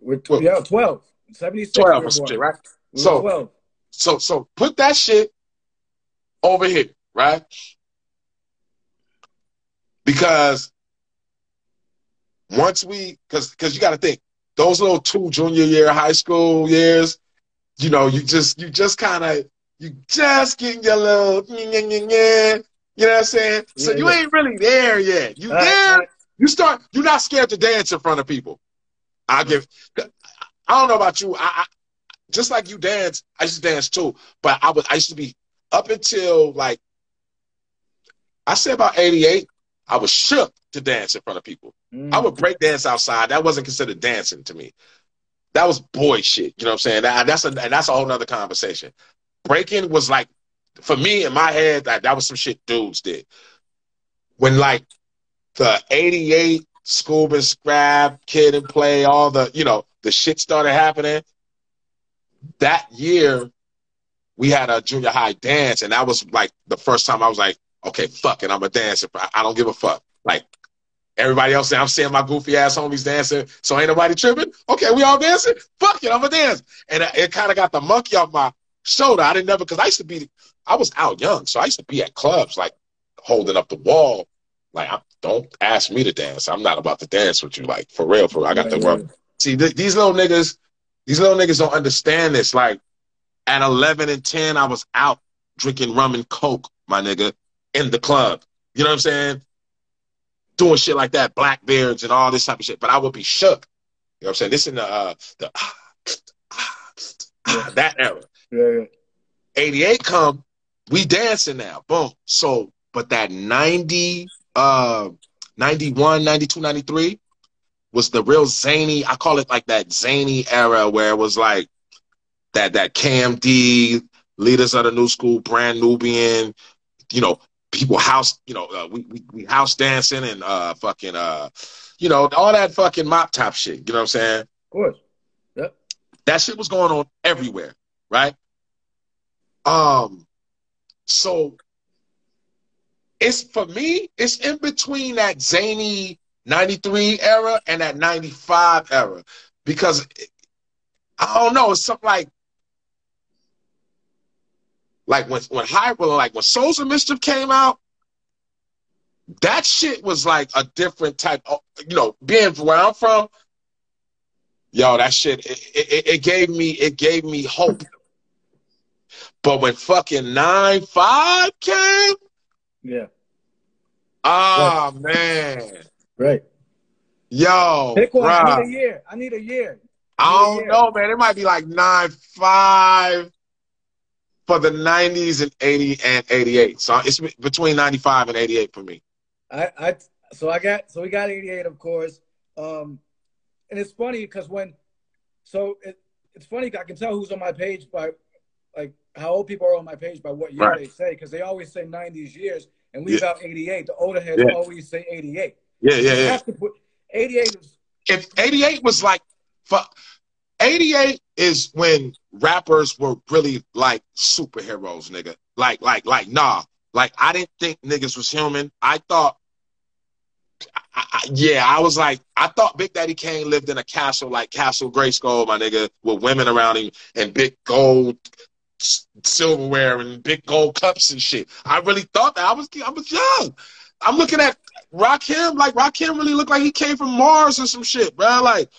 We're Well- yeah, 12. 76. 12 or some shit, right? We So 12. so so put that shit over here, right? Because once we because because you gotta think, those little two junior year high school years, you know, you just you just kinda you just getting your little you know what I'm saying? So Yeah, you yeah. ain't really there yet. You right, there, right. you start you're not scared to dance in front of people. I give I don't know about you. I, I just like you dance, I used to dance too. But I was I used to be up until like I say about 88, I was shook to dance in front of people. Mm. I would break dance outside. That wasn't considered dancing to me. That was boy shit. You know what I'm saying? That, that's a and that's a whole nother conversation. Breaking was like for me in my head, that, that was some shit dudes did. When like the 88 Scoob and Scrab, Kid and Play, all the, you know, the shit started happening. That year, we had a junior high dance, and that was like the first time I was like, okay, fuck it, I'm a dancer. I don't give a fuck. Like everybody else, I'm seeing my goofy ass homies dancing, so ain't nobody tripping. Okay, we all dancing. Fuck it, I'm a dance. And it, it kind of got the monkey off my shoulder. I didn't never because I used to be, I was out young, so I used to be at clubs like holding up the wall. Like, I, don't ask me to dance. I'm not about to dance with you. Like for real, for real. I got Yeah, to work. See, th- these little niggas, these little niggas don't understand this. Like, at 11 and 10, I was out drinking rum and coke, my nigga, in the club. You know what I'm saying? Doing shit like that, blackbeards and all this type of shit. But I would be shook. You know what I'm saying? This in the uh, the that era. Yeah, yeah. 88 come, we dancing now. Boom. So, but that 90, uh, 91, 92, 93 was the real zany, I call it like that zany era where it was like that, that Cam D, leaders of the new school, brand Nubian, you know, people house, you know, uh, we, we, we house dancing and, uh, fucking, uh, you know, all that fucking mop top shit. You know what I'm saying? Of course. Yep. that shit was going on everywhere, right? Um, so it's for me, it's in between that zany 93 era and that 95 era because I don't know, it's something like like when when high like when Souls of Mischief came out, that shit was like a different type of you know, being where I'm from, yo, that shit it, it, it gave me it gave me hope. But when fucking nine five came, Yeah. ah man, Right. yo, Pick one. I need a year. I need a year. I don't Yeah. know, man. It might be like nine five for the nineties and eighty and eighty eight. So it's between ninety five and eighty eight for me. I, I so I got so we got 88 of course. Um and it's funny because when so it, it's funny I can tell who's on my page by like how old people are on my page by what year Right. they say because they always say 90s years and we Yeah. about 88. The older heads Yeah. always say 88. Yeah, yeah, yeah. put 88 is if 88 was like fu- 88 is when rappers were really like superheroes nigga. Like like like nah. Like i didn't think niggas was human. I thought I, I, yeah i was like i thought big daddy kane lived in a castle like castle grayskull my nigga with women around him and big gold silverware and big gold cups and shit. I really thought that. I was i was young. I'm looking at Rakim, like Rakim really looked like he came from Mars or some shit, bro. Like,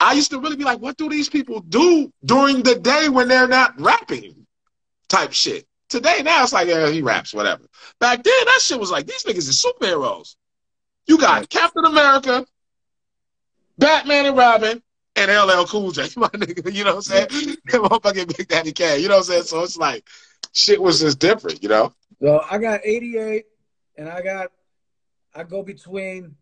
I used to really be like, what do these people do during the day when they're not rapping? Type shit. Today, now it's like, yeah, he raps, whatever. Back then, that shit was like, these niggas are superheroes. You got. Captain America, Batman and Robin, and LL Cool J, my nigga. You know what I'm saying? Motherfucking Big Daddy K. You know what I'm saying? So it's like, shit was just different, you know? so I got 88 and I got I go between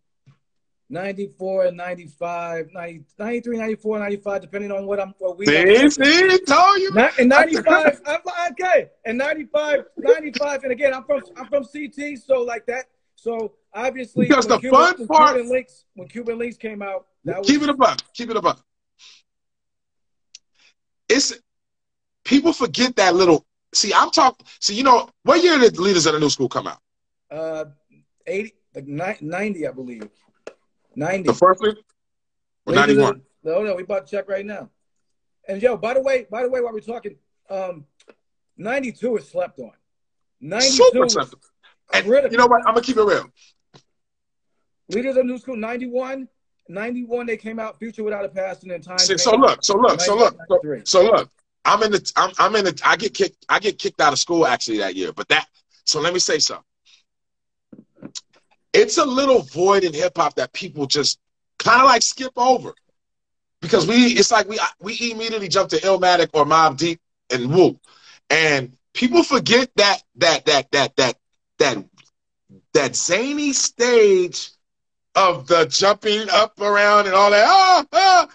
94 and 95, 90, 93, 94, 95, depending on what I'm what we See, see, told you. In 95, I'm okay. And 95, 95, and again, I'm from I'm from CT, so like that. So obviously, Because when the Cuban, fun part- Cuban Linx when Cuban Linx came out, that was Keep it a buck. Keep it a buck. It's people forget that little. See, I'm talking. See, you know, what year did the Leaders of the New School come out? uh, eighty, like ninety, I believe. Ninety. The first one? Or 91? No, no, we about to check right now. And yo, by the way, by the way, while we're talking, um, ninety-two is slept on. Ninety-two Super is simple. And you know what? I'm gonna keep it real. Leaders of New School, 91. 91, they came out, Future Without a Past, and then Time. So, so look, so look, so look, so, so look. I'm in the. I'm, I'm in the. I get kicked. I get kicked out of school actually that year. But that. So let me say something. It's a little void in hip hop that people just kind of like skip over, because we. It's like we we immediately jump to Illmatic or Mobb Deep and Wu, and people forget that that that that that that that zany stage of the jumping up around and all that. Oh, ah,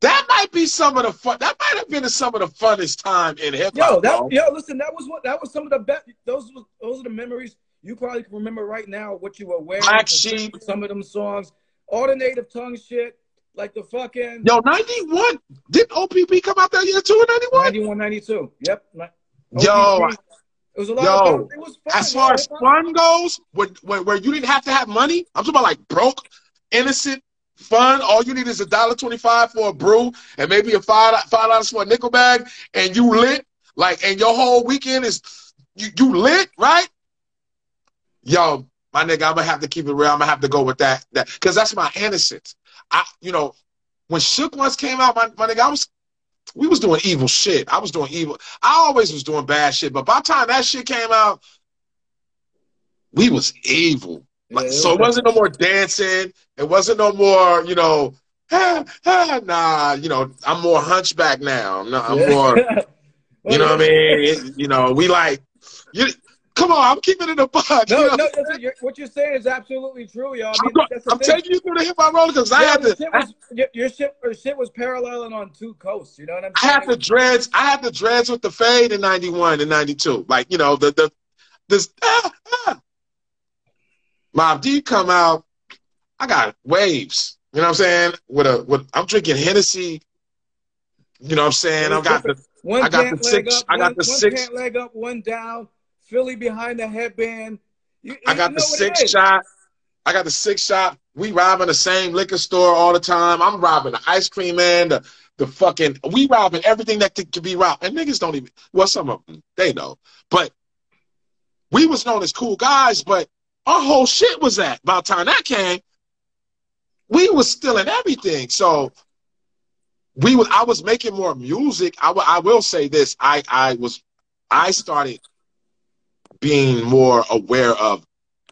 that might be some of the fun. That might have been some of the funnest time in hip hop. Yo, that, yo, listen, that was what that was some of the best. Those those are the memories you probably can remember right now. What you were wearing, Black Sheep. some of them songs, all the native tongue shit, like the fucking Yo, ninety one. Didn't OPP come out that year too in ninety one? 91, 92. Yep. My- Yo, it was a lot. yo, of, it was fun. As far yo. as fun goes, when, when where you didn't have to have money, I'm talking about like broke, innocent fun. All you need is a dollar twenty five for a brew and maybe a five five dollars for a nickel bag, and you lit like, and your whole weekend is you, you lit, right? Yo, my nigga, I'm gonna have to keep it real. I'm gonna have to go with that, that, because that's my innocence. I, you know, when Shook Ones came out, my, my nigga, I was we was doing evil shit. I was doing evil. I always was doing bad shit, but by the time that shit came out, we was evil. Like, Yeah, it so it was- wasn't no more dancing. It wasn't no more, you know, ah, ah, nah, you know, I'm more hunchback now. I'm, not, I'm more, you know what I mean? You know, we like, you, come on, I'm keeping it a buck. you No, know? no, listen, you're, what you're saying is absolutely true, y'all. I'm, mean, the I'm taking you through the hip hop roller because I Yeah, had the to, shit was, your, your shit, your shit was paralleling on two coasts. You know what I'm saying? I had the dreads. I had the dreads with the fade in '91 and '92. Like you know the the this ah, ah. Mob D come out. I got waves. You know what I'm saying? With a with I'm drinking Hennessy. You know what I'm saying? I got the One I got the six- Up, I got one, the one six- leg up, one down. Philly behind the headband. You, I you got know the six shot. I got the six shot. We robbing the same liquor store all the time. I'm robbing the ice cream man, the the fucking we robbing everything that could, be robbed. And niggas don't even well, some of them they know. But we was known as cool guys, but our whole shit was that by the time that came, we was stealing everything. So we was I was making more music. I will- I will say this. I I was I started being more aware of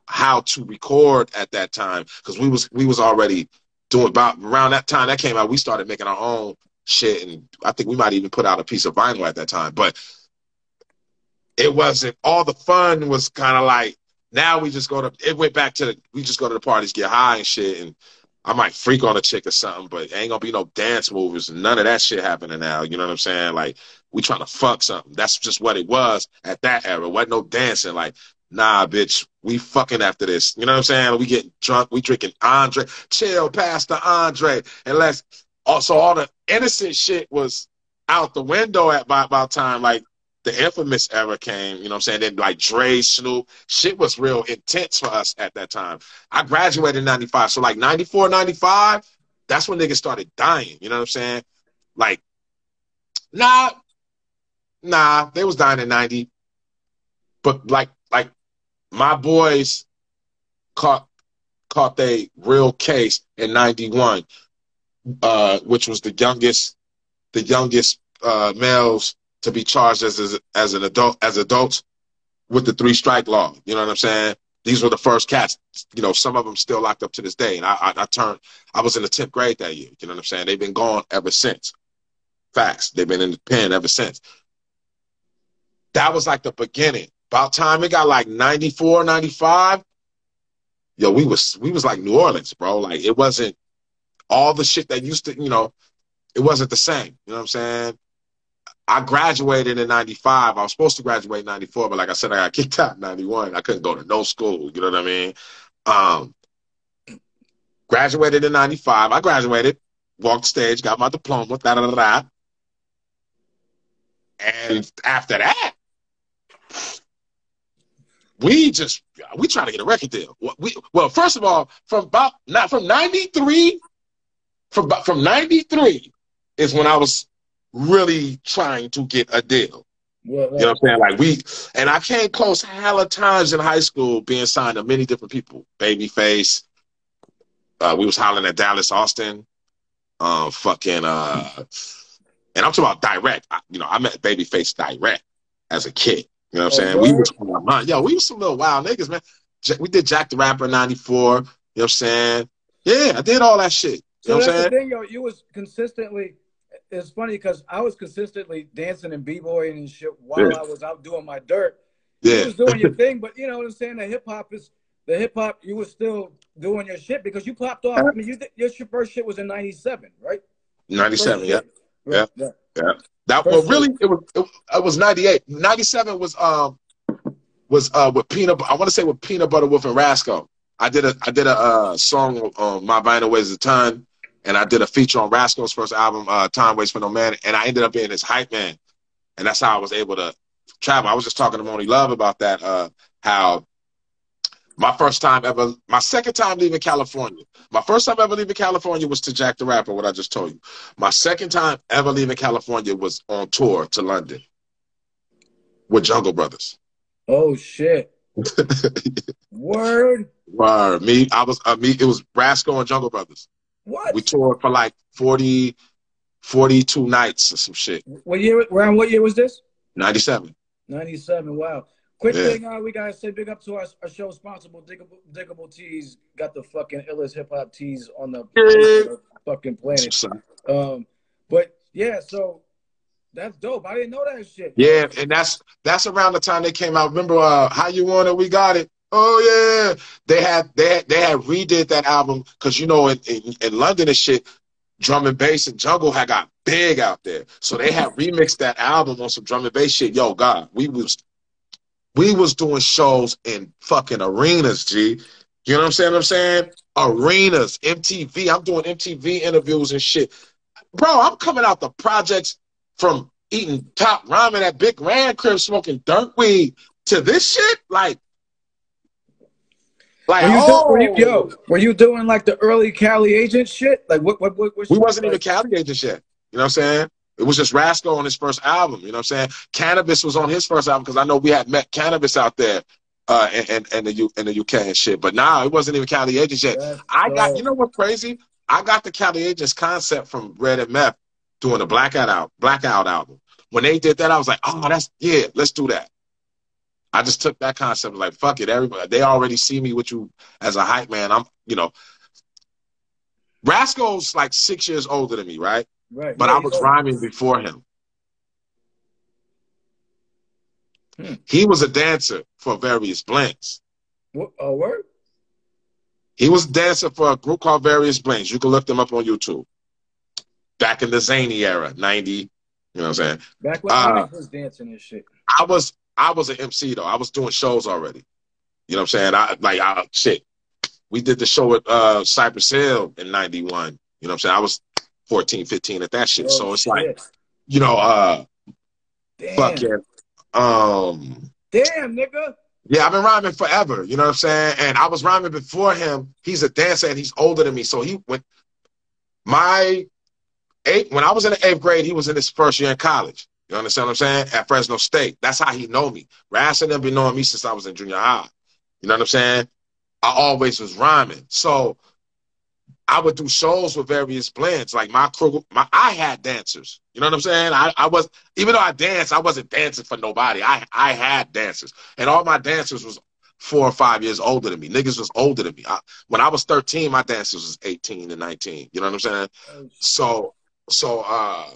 how to record at that time because we was we was already doing about around that time that came out we started making our own shit and i think we might even put out a piece of vinyl at that time but it wasn't all the fun was kind of like now we just go to it went back to the we just go to the parties get high and shit and i might freak on a chick or something but ain't gonna be no dance moves none of that shit happening now you know what i'm saying? Like we trying to fuck something that's just what it was at that era wasn't no dancing like nah, bitch, we fucking after this. You know what I'm saying? We get drunk, we drinking Andre, chill, Pastor Andre, and let's. Also, all the innocent shit was out the window at by about time like the infamous era came. You know what I'm saying? Then like Dre, Snoop, shit was real intense for us at that time. I graduated in '95, so like '94, '95, that's when niggas started dying. You know what I'm saying? Like, nah, nah, they was dying in '90, but like like my boys caught caught a real case in 91 uh which was the youngest the youngest uh males to be charged as as, as an adult as adults with the three strike law. You know what i'm saying? These were the first cats. You know some of them still locked up to this day. And i i, I turned i was in the 10th grade that year. You know what i'm saying? They've been gone ever since. Facts. They've been in the pen ever since that was like the beginning about time it got like 94, 95, yo, we was we was like New Orleans, bro. Like it wasn't all the shit that used to, you know, it wasn't the same. You know what I'm saying? I graduated in 95. I was supposed to graduate in 94, but like I said, I got kicked out in 91. I couldn't go to no school. You know what I mean? Um, graduated in 95. I graduated, walked stage, got my diploma, da da da da. And after that, we just we trying to get a record deal. We well, first of all, from about not from '93, from from '93 is when I was really trying to get a deal. Well, You know what I'm saying? Like we and I came close hella times in high school being signed to many different people. Babyface. Uh, we was hollering at Dallas Austin. Um, fucking uh, and I'm talking about direct. I, you know, I met Babyface direct as a kid. You know what I'm Oh, saying? We word? was yo, we was some little wild niggas, man. We did Jack the Rapper '94. You know what I'm saying? Yeah, I did all that shit. You So know what I'm saying? thing, yo. You was consistently. It's funny because I was consistently dancing and b-boying and shit while Yeah. I was out doing my dirt. You Yeah, was doing your thing, but you know what I'm saying. The hip hop is the hip hop. You was still doing your shit because you popped off. I mean, you did, your first shit was in '97, right? '97. First Yeah. Right, yeah. That well, really, it was it, it was '98. '97 was um was uh with peanut. I want to say with Peanut Butter Wolf and Rasco. I did a I did a uh, song on My Vinyl Weighs a Ton, and I did a feature on Rasco's first album, uh, Time Waits for No Man, and I ended up being his hype man, and that's how I was able to travel. I was just talking to Monie Love about that. Uh, how my first time ever, my second time leaving California. My first time ever leaving California was to Jack the Rapper, what I just told you. My second time ever leaving California was on tour to London with Jungle Brothers. Oh shit! Word. Word. Me, I was uh, me. It was Rasco and Jungle Brothers. What? We toured for like 40, 42 nights or some shit. What year? Around what year was this? 97. 97. Wow. Quick Yeah. thing, uh, we gotta say big up to our, our show sponsible Diggable, Diggable Tees. Got the fucking illest hip hop tees on the Yeah. fucking planet. Um, but yeah, so that's dope. I didn't know that shit. Yeah, and that's that's around the time they came out. Remember uh, how you want it? We got it. Oh yeah, they had they had, they had redid that album because you know in, in in London and shit, drum and bass and jungle had got big out there. So they had remixed that album on some drum and bass shit. Yo, God, we was we was doing shows in fucking arenas, G. You know what I'm saying? What I'm saying arenas, MTV. I'm doing MTV interviews and shit. Bro, I'm coming out the projects from eating top ramen at Big Grand Crib, smoking dirt weed to this shit. Like, like Were you, oh, were you, yo, were you doing like the early Cali agent shit? Like what? What? what, what we wasn't even like, Cali agent shit. You know what I'm saying? It was just Rasco on his first album. You know what I'm saying? Canibus was on his first album because I know we had met Canibus out there uh, in the U, in the UK and shit. But now it wasn't even Cali agents yet. That's I got, dope. you know what's crazy? I got the Cali Agents concept from Red and Meth doing the Blackout out Blackout album. When they did that, I was like, oh, that's yeah, let's do that. I just took that concept like, fuck it, everybody. They already see me with you as a hype man. I'm, you know, Rasco's like six years older than me, right? Right. But yeah, I was rhyming before him. Hmm. He was a dancer for various blends. What, a word? He was a dancer for a group called Various Blends. You can look them up on YouTube. Back in the Zany era, 90, you know what I'm saying? Back when Uh, Onyx was dancing and shit. I was I was an MC though. I was doing shows already. You know what I'm saying? I like I shit. We did the show at uh Cypress Hill in 91. You know what I'm saying? I was 14, 15 at that shit. Oh, so it's like, you know, uh damn, fuck yeah. Um damn, nigga. Yeah, I've been rhyming forever. You know what I'm saying? And I was rhyming before him. He's a dancer and he's older than me. So he went my eight when I was in the eighth grade, he was in his first year in college. You understand what I'm saying? At Fresno State. That's how he know me. Rass and them been knowing me since I was in junior high. You know what I'm saying? I always was rhyming. So I would do shows with various blends. Like my crew, my I had dancers. You know what I'm saying? I, I was even though I danced, I wasn't dancing for nobody. I I had dancers. And all my dancers was four or five years older than me. Niggas was older than me. I, when I was 13, my dancers was 18 and 19. You know what I'm saying? So so uh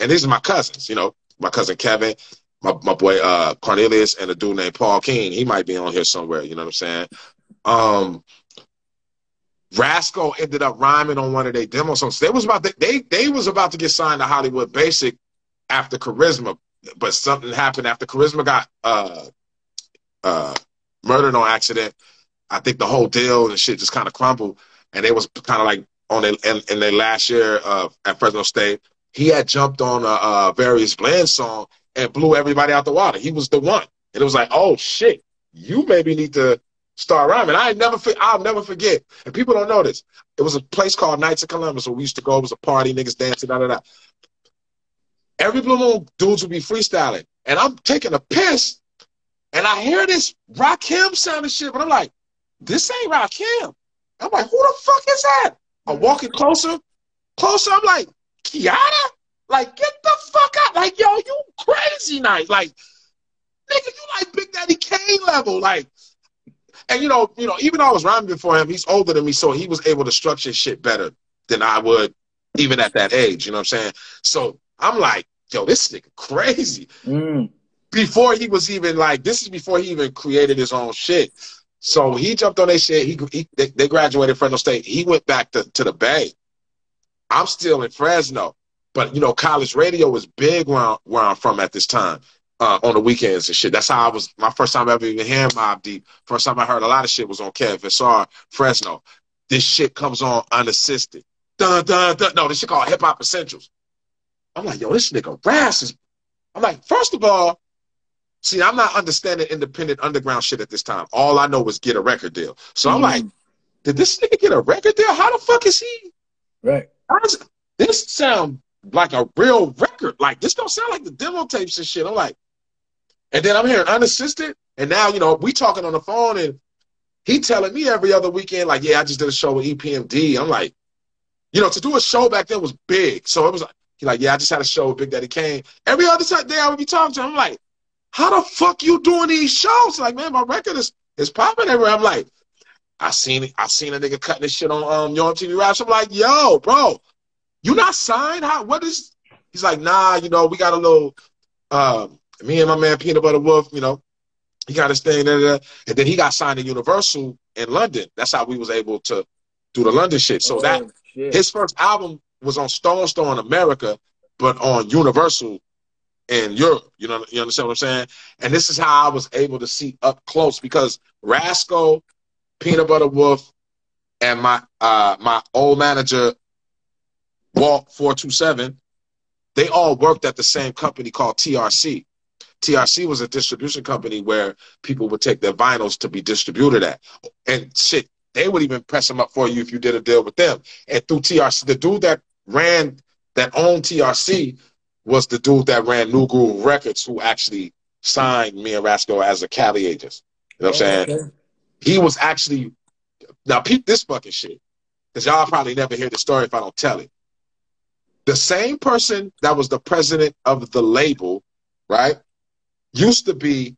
and these are my cousins, you know, my cousin Kevin, my, my boy uh Cornelius, and a dude named Paul King. He might be on here somewhere, you know what I'm saying? Um Rasco ended up rhyming on one of their demo songs. They was about to, they they was about to get signed to Hollywood Basic after Charizma, but something happened after Charizma got uh uh murdered on accident. I think the whole deal and shit just kind of crumbled, and they was kind of like on their in, in their last year uh, at Fresno State. He had jumped on a, a various Blends song and blew everybody out the water. He was the one, and it was like, oh shit, you maybe need to start rhyming. I never, I'll never forget. And people don't know this. It was a place called Knights of Columbus where we used to go. It was a party, niggas dancing, da da da. Every blue moon dudes would be freestyling, and I'm taking a piss, and I hear this Rakim sound and shit, but I'm like, this ain't Rakim. I'm like, who the fuck is that? I'm mm-hmm. walking closer, closer. I'm like, Kiana? Like, get the fuck out. Like, yo, you crazy nice. Like, nigga, you like Big Daddy Kane level. Like, and you know, you know, even though I was rhyming before him, he's older than me, so he was able to structure shit better than I would even at that age. You know what I'm saying? So I'm like, yo, this nigga crazy. Mm. Before he was even like, this is before he even created his own shit. So he jumped on their shit. He, he they, they graduated Fresno State. He went back to, to the Bay. I'm still in Fresno, but you know, college radio was big where, I, where I'm from at this time. Uh, on the weekends and shit. That's how I was. My first time ever even hearing Mobb Deep. First time I heard a lot of shit was on KFSR Fresno. This shit comes on unassisted. Dun, dun, dun. No, this shit called Hip Hop Essentials. I'm like, yo, this nigga Ras is. I'm like, first of all, see, I'm not understanding independent underground shit at this time. All I know was get a record deal. So I'm like, did this nigga get a record deal? How the fuck is he? Right. How's, this sound like a real record. Like this don't sound like the demo tapes and shit. I'm like, and then I'm hearing unassisted, and now you know we talking on the phone, and he telling me every other weekend, like, yeah, I just did a show with EPMD. I'm like, you know, to do a show back then was big, so it was like, he like, yeah, I just had a show with Big Daddy Kane. Every other day I would be talking to him, I'm like, how the fuck you doing these shows? Like, man, my record is is popping everywhere. I'm like, I seen I seen a nigga cutting this shit on um Yo MTV Raps. I'm like, yo, bro, you not signed? How? What is? He's like, nah, you know, we got a little. Um, me and my man Peanut Butter Wolf, you know, he got his thing, da, da, da. and then he got signed to Universal in London. That's how we was able to do the London shit. So Oh, that shit. his first album was on Stones Throw in America, but on Universal in Europe. You know, you understand what I'm saying? And this is how I was able to see up close because Rasco, Peanut Butter Wolf, and my uh my old manager Walt four two seven, they all worked at the same company called TRC. TRC was a distribution company where people would take their vinyls to be distributed at. And shit, they would even press them up for you if you did a deal with them. And through TRC, the dude that ran, that owned TRC was the dude that ran New Groove Records who actually signed me and Rasco as a Cali agent. You know what I'm saying? Okay. He was actually, now peep this fucking shit, because y'all probably never hear the story if I don't tell it. The same person that was the president of the label, right, used to be,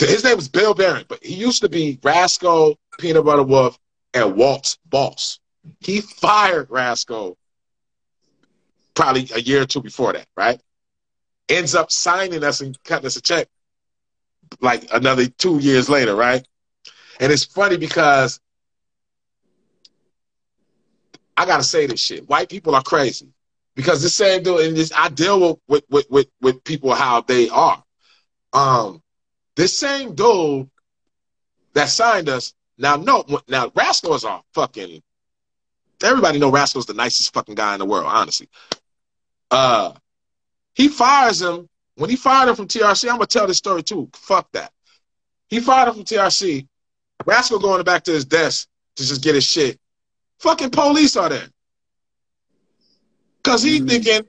his name was Bill Barron, but he used to be Rasco, Peanut Butter Wolf, and Walt's boss. He fired Rasco probably a year or two before that, right? Ends up signing us and cutting us a check like another two years later, right? And it's funny because I gotta say this shit. White people are crazy because the same dude, and this I deal with with with with people how they are. Um, this same dude that signed us now. No, now Rasco's our fucking. Everybody know Rasco's the nicest fucking guy in the world, honestly. Uh, he fires him when he fired him from TRC. I'm gonna tell this story too. Fuck that. He fired him from TRC. Rascal going back to his desk to just get his shit. Fucking police are there. Cause he Mm. thinking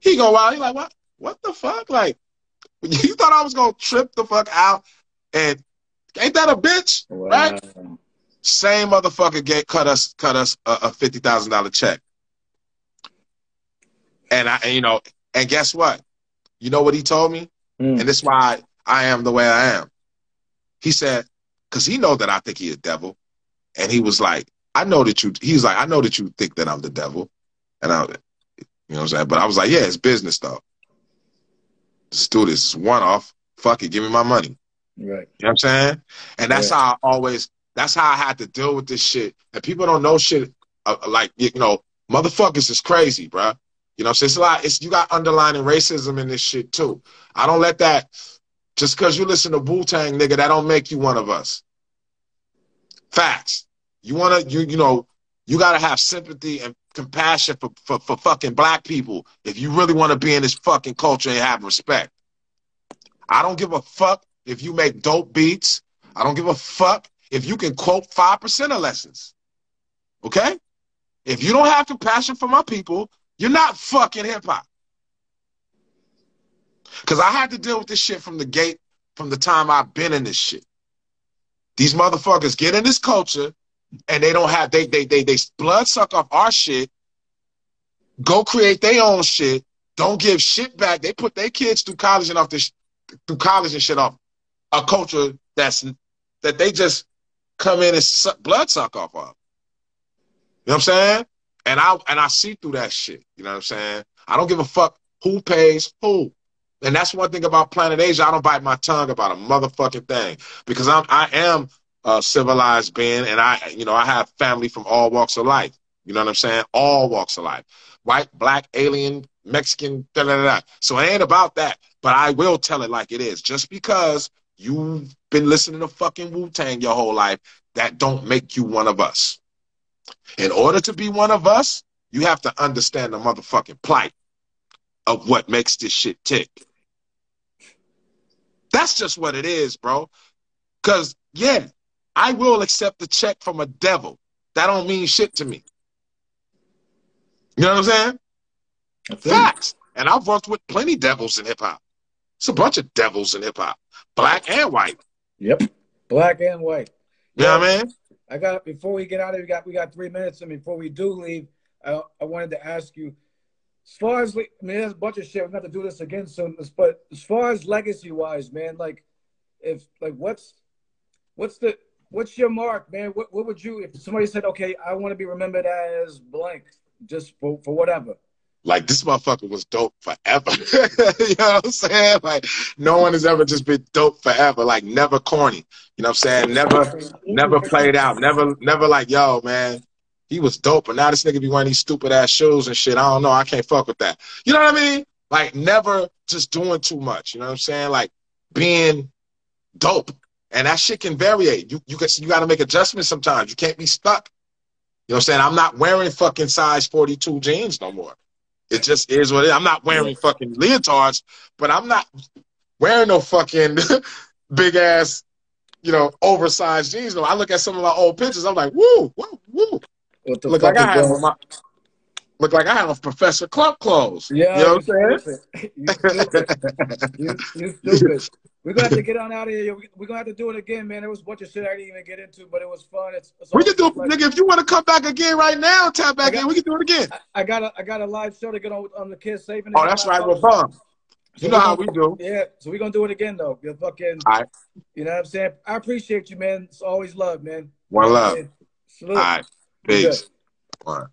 he go out. He like what? What the fuck? Like you thought I was gonna trip the fuck out? And ain't that a bitch? Wow. Right? Same motherfucker get cut us cut us a, a fifty thousand dollar check. And I and, you know and guess what? You know what he told me? Mm. And this is why I am the way I am. He said, because he know that I think he a devil. And he was like, I know that you, he's like, I know that you think that I'm the devil. And I, you know what I'm saying? But I was like, yeah, it's business though. Let's do this. It's one off. Fuck it. Give me my money. Right. You know what I'm saying? And that's Yeah. how I always, that's how I had to deal with this shit. And people don't know shit uh, like, you know, motherfuckers is crazy, bruh. You know, so it's a lot. It's you got underlining racism in this shit too. I don't let that. Just because you listen to Wu Tang, nigga, that don't make you one of us. Facts. You wanna, you you know, you gotta have sympathy and compassion for, for, for fucking black people if you really want to be in this fucking culture and have respect. I don't give a fuck if you make dope beats. I don't give a fuck if you can quote 5% of lessons. Okay? If you don't have compassion for my people, you're not fucking hip hop. Because I had to deal with this shit from the gate, from the time I've been in this shit. These motherfuckers get in this culture and they don't have they they they they blood suck off our shit, go create their own shit, don't give shit back. They put their kids through college and off this through college and shit off a culture that's that they just come in and suck, blood suck off of. You know what I'm saying? And I and I see through that shit. You know what I'm saying? I don't give a fuck who pays who. And that's one thing about Planet Asia. I don't bite my tongue about a motherfucking thing because I'm I am a civilized being, and I you know I have family from all walks of life. You know what I'm saying? All walks of life. White, black, alien, Mexican, da da da. So it ain't about that. But I will tell it like it is. Just because you've been listening to fucking Wu Tang your whole life, that don't make you one of us. In order to be one of us, you have to understand the motherfucking plight of what makes this shit tick. That's just what it is, bro. Cause yeah, I will accept the check from a devil. That don't mean shit to me. You know what I'm saying? Facts. And I've worked with plenty devils in hip hop. It's a bunch of devils in hip hop, black and white. Yep, black and white. You know what I mean? I got before we get out of here, we got we got three minutes, and before we do leave, I, I wanted to ask you, as far as I mean, there's a bunch of shit. We're going to do this again soon, but as far as legacy wise, man, like if like what's what's the what's your mark, man? What what would you if somebody said, okay, I want to be remembered as blank, just for for whatever like this motherfucker was dope forever. you know what I'm saying? Like no one has ever just been dope forever. Like never corny. You know what I'm saying? Never, never played out. Never, never like yo man. He was dope, but now this nigga be wearing these stupid ass shoes and shit. I don't know. I can't fuck with that. You know what I mean? Like never just doing too much. You know what I'm saying? Like being dope, and that shit can vary. You you can, you got to make adjustments sometimes. You can't be stuck. You know what I'm saying? I'm not wearing fucking size 42 jeans no more. It just is what it is. I'm not wearing fucking leotards, but I'm not wearing no fucking big ass, you know, oversized jeans. No, I look at some of my old pictures. I'm like, woo, woo, woo. Look like I have my, look like I have Professor Klump clothes. Yeah, you know what I'm saying? you stupid. you, you stupid. We're gonna have to get on out of here. We're gonna have to do it again, man. There was a bunch of shit I didn't even get into, but it was fun. It's, it's we can do, like, nigga. If you want to come back again right now, tap back got, in. We can do it again. I, I, got a I got a live show to get on on the kids saving. Oh, that's right. We're fun. You know how we do. Yeah, so we're gonna do it again though. You're fucking. All right. You know what I'm saying? I appreciate you, man. It's always love, man. One love. Salute. All right. Peace. All right.